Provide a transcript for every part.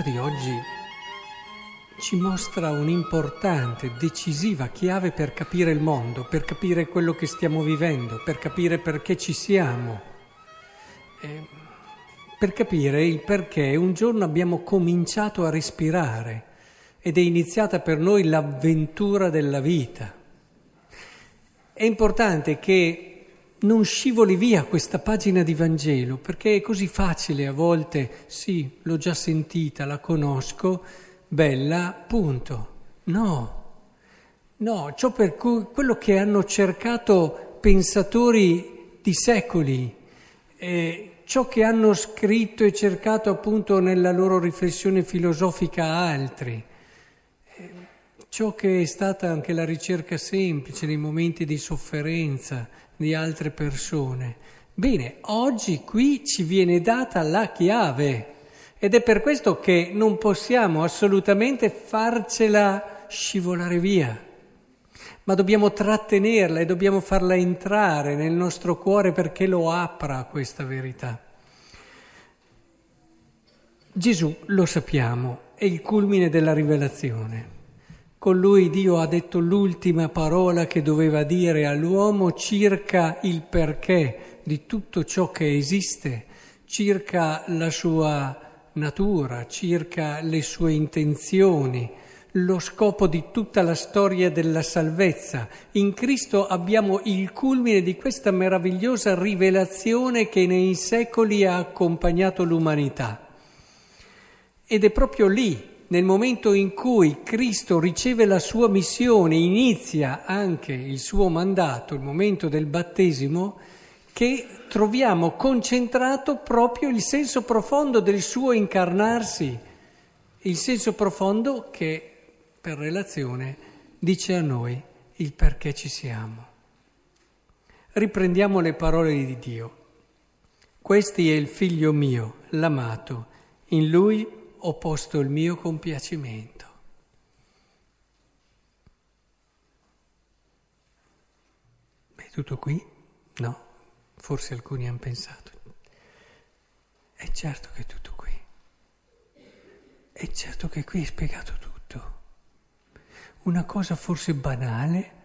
lettura di oggi ci mostra un'importante, decisiva chiave per capire il mondo, per capire quello che stiamo vivendo, per capire perché ci siamo, eh, per capire il perché un giorno abbiamo cominciato a respirare ed è iniziata per noi l'avventura della vita. È importante che non scivoli via questa pagina di Vangelo, perché è così facile a volte, sì, l'ho già sentita, la conosco, bella, punto. No, no, ciò per cui quello che hanno cercato pensatori di secoli, eh, ciò che hanno scritto e cercato appunto nella loro riflessione filosofica altri, ciò che è stata anche la ricerca semplice nei momenti di sofferenza, di altre persone. Bene, oggi qui ci viene data la chiave ed è per questo che non possiamo assolutamente farcela scivolare via, ma dobbiamo trattenerla e dobbiamo farla entrare nel nostro cuore perché lo apra questa verità. Gesù, lo sappiamo, è il culmine della rivelazione. Con lui Dio ha detto l'ultima parola che doveva dire all'uomo circa il perché di tutto ciò che esiste, circa la sua natura, circa le sue intenzioni, lo scopo di tutta la storia della salvezza. In Cristo abbiamo il culmine di questa meravigliosa rivelazione che nei secoli ha accompagnato l'umanità. Ed è proprio lì nel momento in cui Cristo riceve la sua missione, inizia anche il suo mandato, il momento del battesimo, che troviamo concentrato proprio il senso profondo del suo incarnarsi, il senso profondo che per relazione dice a noi il perché ci siamo. Riprendiamo le parole di Dio. Questi è il figlio mio, l'amato, in lui ho posto il mio compiacimento. È tutto qui? No, forse alcuni hanno pensato. È certo che è tutto qui. È certo che qui è spiegato tutto. Una cosa forse banale,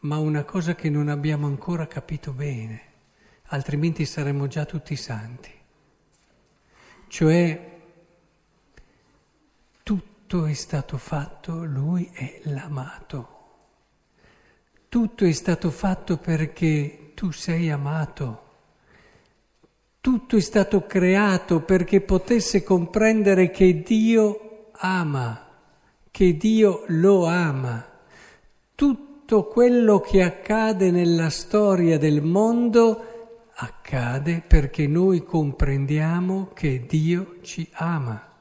ma una cosa che non abbiamo ancora capito bene, altrimenti saremmo già tutti santi. Cioè tutto è stato fatto, lui è l'amato. Tutto è stato fatto perché tu sei amato. Tutto è stato creato perché potesse comprendere che Dio ama, che Dio lo ama. Tutto quello che accade nella storia del mondo accade perché noi comprendiamo che Dio ci ama.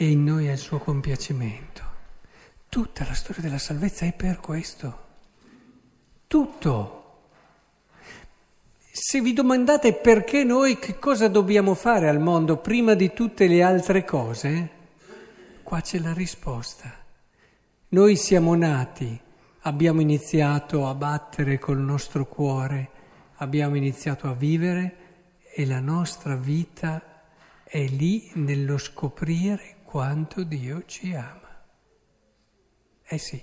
E in noi è il suo compiacimento. Tutta la storia della salvezza è per questo. Tutto. Se vi domandate perché noi che cosa dobbiamo fare al mondo prima di tutte le altre cose, qua c'è la risposta. Noi siamo nati, abbiamo iniziato a battere col nostro cuore, abbiamo iniziato a vivere e la nostra vita è lì nello scoprire quanto Dio ci ama. Eh sì,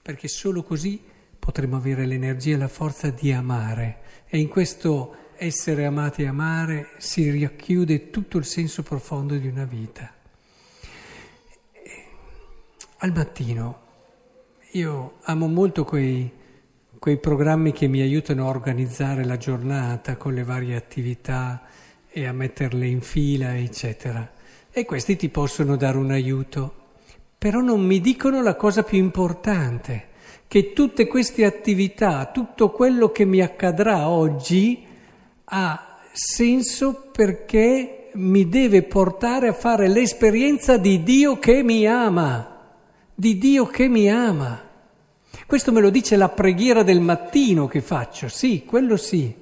perché solo così potremo avere l'energia e la forza di amare e in questo essere amati e amare si racchiude tutto il senso profondo di una vita. Al mattino io amo molto quei, quei programmi che mi aiutano a organizzare la giornata con le varie attività e a metterle in fila, eccetera e questi ti possono dare un aiuto. Però non mi dicono la cosa più importante, che tutte queste attività, tutto quello che mi accadrà oggi ha senso perché mi deve portare a fare l'esperienza di Dio che mi ama, di Dio che mi ama. Questo me lo dice la preghiera del mattino che faccio, sì, quello sì.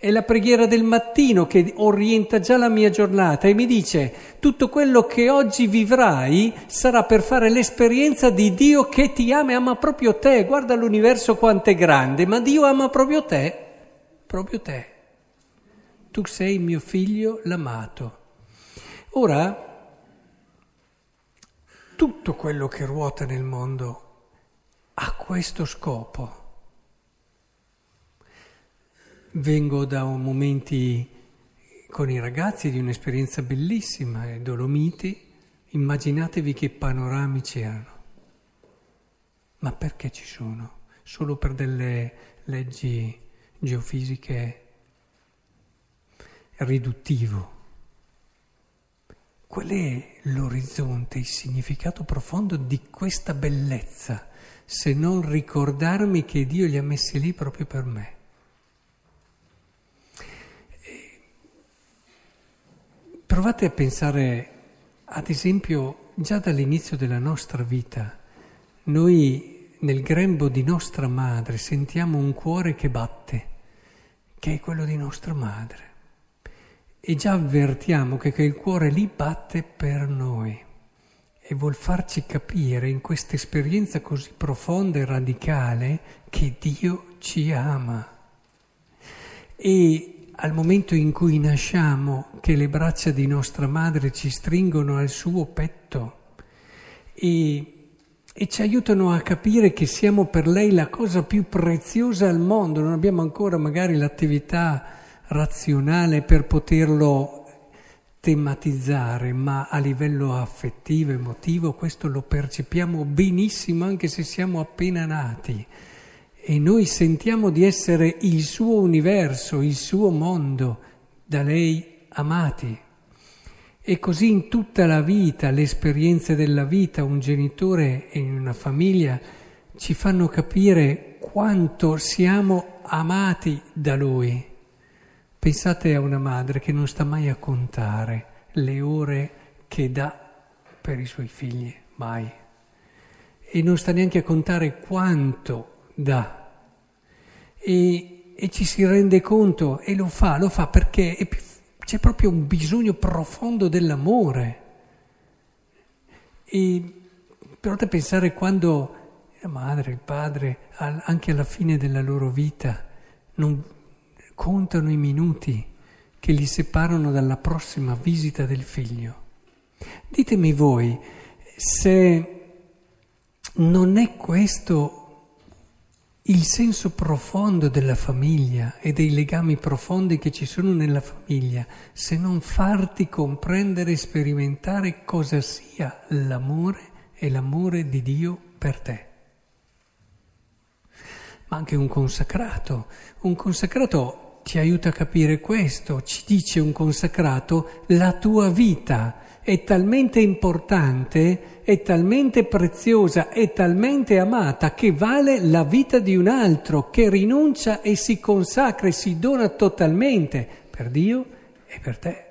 È la preghiera del mattino che orienta già la mia giornata e mi dice tutto quello che oggi vivrai sarà per fare l'esperienza di Dio che ti ama e ama proprio te. Guarda l'universo quanto è grande, ma Dio ama proprio te, proprio te. tu sei mio figlio l'amato. Ora, tutto quello che ruota nel mondo ha questo scopo. Vengo da momenti con i ragazzi di un'esperienza bellissima, i Dolomiti, immaginatevi che panorami c'erano. Ma perché ci sono? Solo per delle leggi geofisiche riduttivo. Qual è l'orizzonte, il significato profondo di questa bellezza, se non ricordarmi che Dio li ha messi lì proprio per me? Provate a pensare, ad esempio, già dall'inizio della nostra vita, noi nel grembo di nostra madre sentiamo un cuore che batte, che è quello di nostra madre. E già avvertiamo che quel cuore lì batte per noi e vuol farci capire in questa esperienza così profonda e radicale che Dio ci ama. E al momento in cui nasciamo, che le braccia di nostra madre ci stringono al suo petto e, e, ci aiutano a capire che siamo per lei la cosa più preziosa al mondo, non abbiamo ancora magari l'attività razionale per poterlo tematizzare, ma a livello affettivo, emotivo, questo lo percepiamo benissimo anche se siamo appena nati e noi sentiamo di essere il suo universo, il suo mondo, da lei amati. E così in tutta la vita, le esperienze della vita, un genitore e una famiglia ci fanno capire quanto siamo amati da lui. Pensate a una madre che non sta mai a contare le ore che dà per i suoi figli, mai. E non sta neanche a contare quanto dà e, e ci si rende conto e lo fa, lo fa perché più, c'è proprio un bisogno profondo dell'amore. E provate a pensare quando la madre, il padre, anche alla fine della loro vita, non contano i minuti che li separano dalla prossima visita del figlio. Ditemi voi se non è questo il senso profondo della famiglia e dei legami profondi che ci sono nella famiglia, se non farti comprendere e sperimentare cosa sia l'amore e l'amore di Dio per te. Ma anche un consacrato. Un consacrato ti aiuta a capire questo, ci dice un consacrato, la tua vita è talmente importante, è talmente preziosa, è talmente amata che vale la vita di un altro, che rinuncia e si consacra e si dona totalmente per Dio e per te.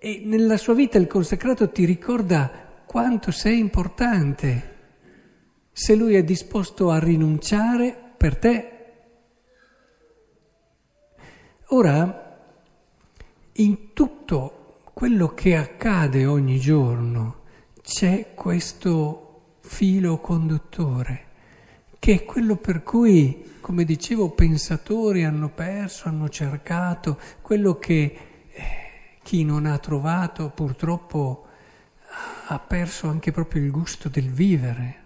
E nella sua vita il consacrato ti ricorda quanto sei importante, se lui è disposto a rinunciare per te. Ora, in tutto quello che accade ogni giorno c'è questo filo conduttore, che è quello per cui, come dicevo, pensatori hanno perso, hanno cercato, quello che eh, chi non ha trovato purtroppo ha perso anche proprio il gusto del vivere.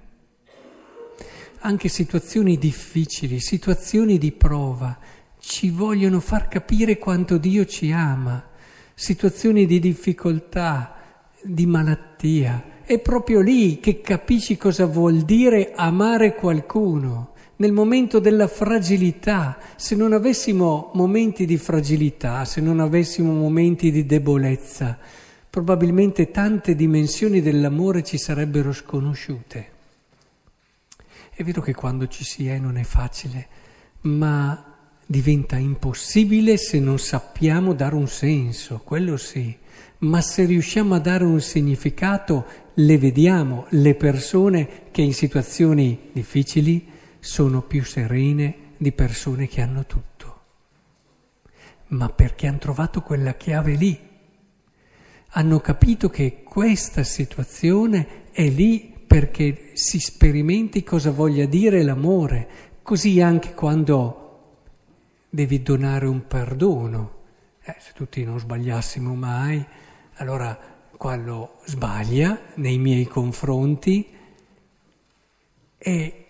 Anche situazioni difficili, situazioni di prova, ci vogliono far capire quanto Dio ci ama situazioni di difficoltà, di malattia. È proprio lì che capisci cosa vuol dire amare qualcuno. Nel momento della fragilità, se non avessimo momenti di fragilità, se non avessimo momenti di debolezza, probabilmente tante dimensioni dell'amore ci sarebbero sconosciute. È vero che quando ci si è non è facile, ma diventa impossibile se non sappiamo dare un senso, quello sì, ma se riusciamo a dare un significato, le vediamo, le persone che in situazioni difficili sono più serene di persone che hanno tutto, ma perché hanno trovato quella chiave lì, hanno capito che questa situazione è lì perché si sperimenti cosa voglia dire l'amore, così anche quando devi donare un perdono. Eh, se tutti non sbagliassimo mai, allora quello sbaglia nei miei confronti e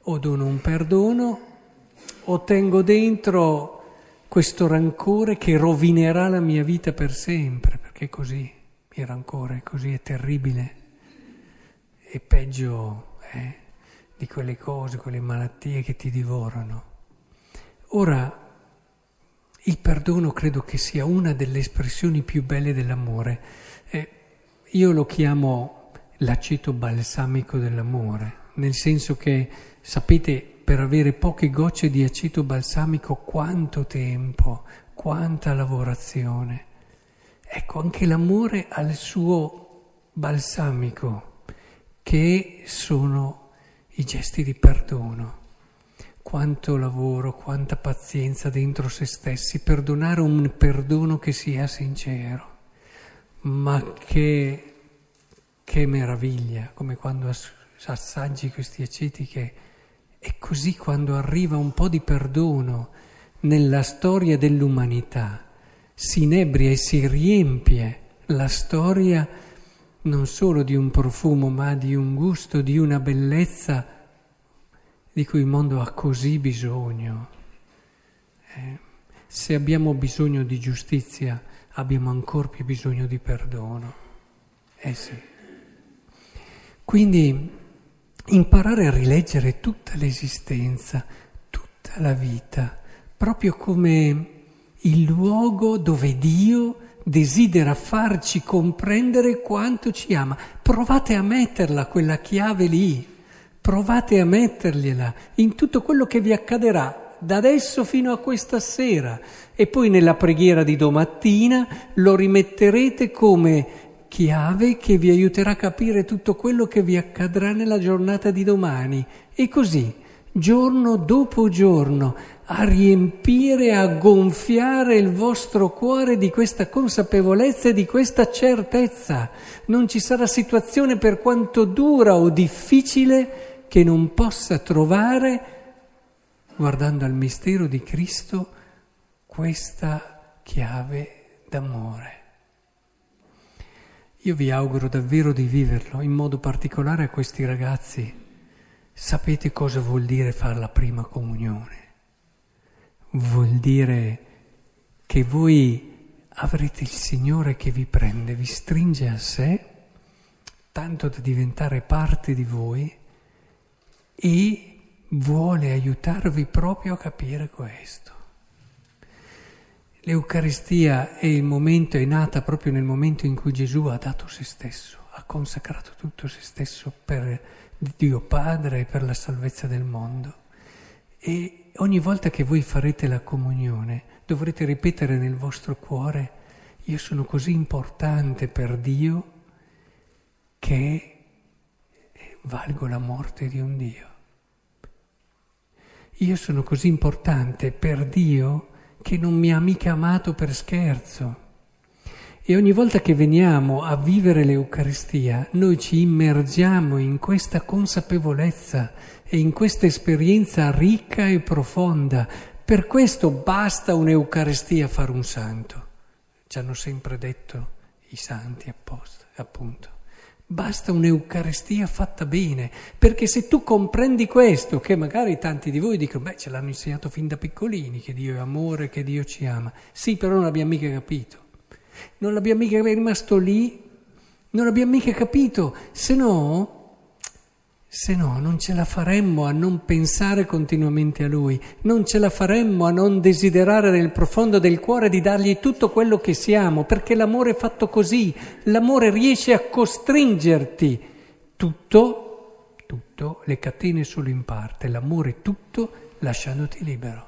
o dono un perdono o tengo dentro questo rancore che rovinerà la mia vita per sempre, perché così, il rancore così, è terribile, è peggio eh, di quelle cose, quelle malattie che ti divorano. Ora, il perdono credo che sia una delle espressioni più belle dell'amore. Eh, io lo chiamo l'aceto balsamico dell'amore, nel senso che, sapete, per avere poche gocce di aceto balsamico quanto tempo, quanta lavorazione. Ecco, anche l'amore ha il suo balsamico, che sono i gesti di perdono. Quanto lavoro, quanta pazienza dentro se stessi, perdonare un perdono che sia sincero. Ma che, che meraviglia, come quando assaggi questi aceti che e così quando arriva un po' di perdono nella storia dell'umanità, si inebria e si riempie la storia non solo di un profumo, ma di un gusto, di una bellezza di cui il mondo ha così bisogno. Eh, se abbiamo bisogno di giustizia, abbiamo ancora più bisogno di perdono. Eh sì. Quindi imparare a rileggere tutta l'esistenza, tutta la vita, proprio come il luogo dove Dio desidera farci comprendere quanto ci ama. Provate a metterla quella chiave lì, provate a mettergliela in tutto quello che vi accadrà da adesso fino a questa sera e poi nella preghiera di domattina lo rimetterete come chiave che vi aiuterà a capire tutto quello che vi accadrà nella giornata di domani e così, giorno dopo giorno, a riempire, a gonfiare il vostro cuore di questa consapevolezza e di questa certezza. Non ci sarà situazione per quanto dura o difficile che non possa trovare, guardando al mistero di Cristo, questa chiave d'amore. Io vi auguro davvero di viverlo, in modo particolare a questi ragazzi. Sapete cosa vuol dire fare la prima comunione? Vuol dire che voi avrete il Signore che vi prende, vi stringe a sé, tanto da diventare parte di voi e vuole aiutarvi proprio a capire questo. L'Eucaristia è il momento, è nata proprio nel momento in cui Gesù ha dato se stesso, ha consacrato tutto se stesso per Dio Padre e per la salvezza del mondo. E ogni volta che voi farete la comunione dovrete ripetere nel vostro cuore, io sono così importante per Dio che valgo la morte di un Dio. Io sono così importante per Dio che non mi ha mica amato per scherzo. E ogni volta che veniamo a vivere l'Eucaristia, noi ci immergiamo in questa consapevolezza e in questa esperienza ricca e profonda. Per questo basta un'Eucaristia a fare un santo. Ci hanno sempre detto i santi apposta, appunto. Basta un'Eucarestia fatta bene, perché se tu comprendi questo, che magari tanti di voi dicono, beh, ce l'hanno insegnato fin da piccolini, che Dio è amore, che Dio ci ama. Sì, però non l'abbiamo mica capito. Non l'abbiamo mica rimasto lì, non l'abbiamo mica capito, se no se no, non ce la faremmo a non pensare continuamente a Lui, non ce la faremmo a non desiderare nel profondo del cuore di dargli tutto quello che siamo, perché l'amore è fatto così, l'amore riesce a costringerti tutto, tutto, le catene solo in parte, l'amore tutto lasciandoti libero.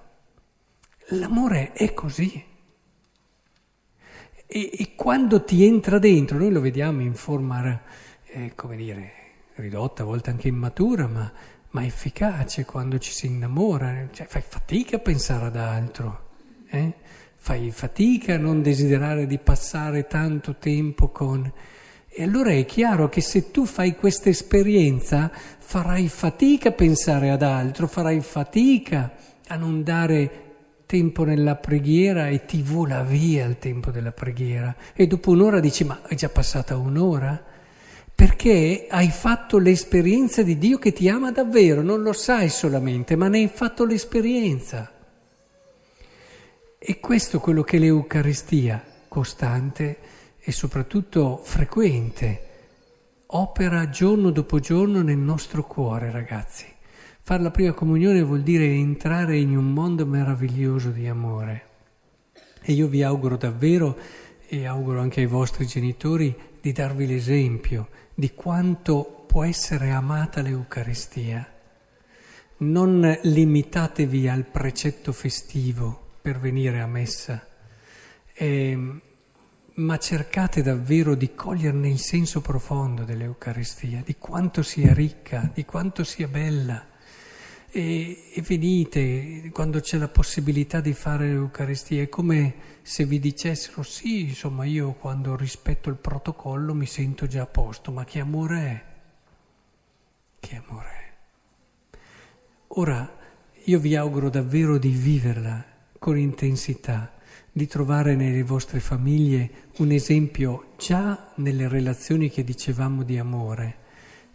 L'amore è così. E, e quando ti entra dentro, noi lo vediamo in forma, eh, come dire, ridotta, a volte anche immatura, ma, ma efficace quando ci si innamora. Cioè, fai fatica a pensare ad altro, eh? fai fatica a non desiderare di passare tanto tempo con... E allora è chiaro che se tu fai questa esperienza farai fatica a pensare ad altro, farai fatica a non dare tempo nella preghiera e ti vola via il tempo della preghiera e dopo un'ora dici ma è già passata un'ora? Perché hai fatto l'esperienza di Dio che ti ama davvero, non lo sai solamente, ma ne hai fatto l'esperienza. E questo è quello che l'Eucaristia, costante e soprattutto frequente, opera giorno dopo giorno nel nostro cuore, ragazzi. Fare la prima comunione vuol dire entrare in un mondo meraviglioso di amore. E io vi auguro davvero, e auguro anche ai vostri genitori, di darvi l'esempio di quanto può essere amata l'Eucaristia. Non limitatevi al precetto festivo per venire a messa, eh, ma cercate davvero di coglierne il senso profondo dell'Eucaristia, di quanto sia ricca, di quanto sia bella. E, e, venite quando c'è la possibilità di fare l'Eucaristia, è come se vi dicessero sì, insomma io quando rispetto il protocollo mi sento già a posto, ma che amore è? Che amore è? Ora io vi auguro davvero di viverla con intensità, di trovare nelle vostre famiglie un esempio già nelle relazioni che dicevamo di amore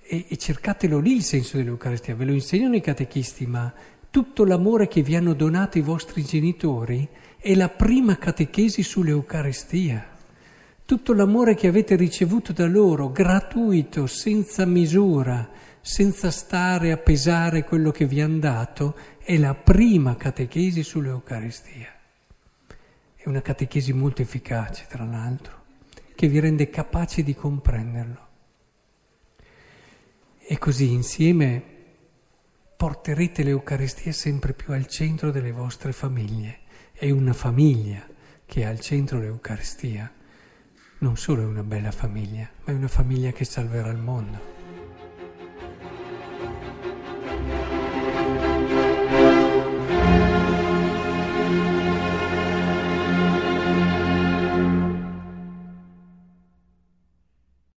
e, e cercatelo lì il senso dell'Eucaristia, ve lo insegnano i catechisti, ma tutto l'amore che vi hanno donato i vostri genitori è la prima catechesi sull'Eucaristia. Tutto l'amore che avete ricevuto da loro, gratuito, senza misura, senza stare a pesare quello che vi hanno dato, è la prima catechesi sull'Eucaristia. È una catechesi molto efficace, tra l'altro, che vi rende capaci di comprenderlo. E così insieme porterete l'Eucaristia sempre più al centro delle vostre famiglie. È una famiglia che ha al centro l'Eucaristia. Non solo è una bella famiglia, ma è una famiglia che salverà il mondo.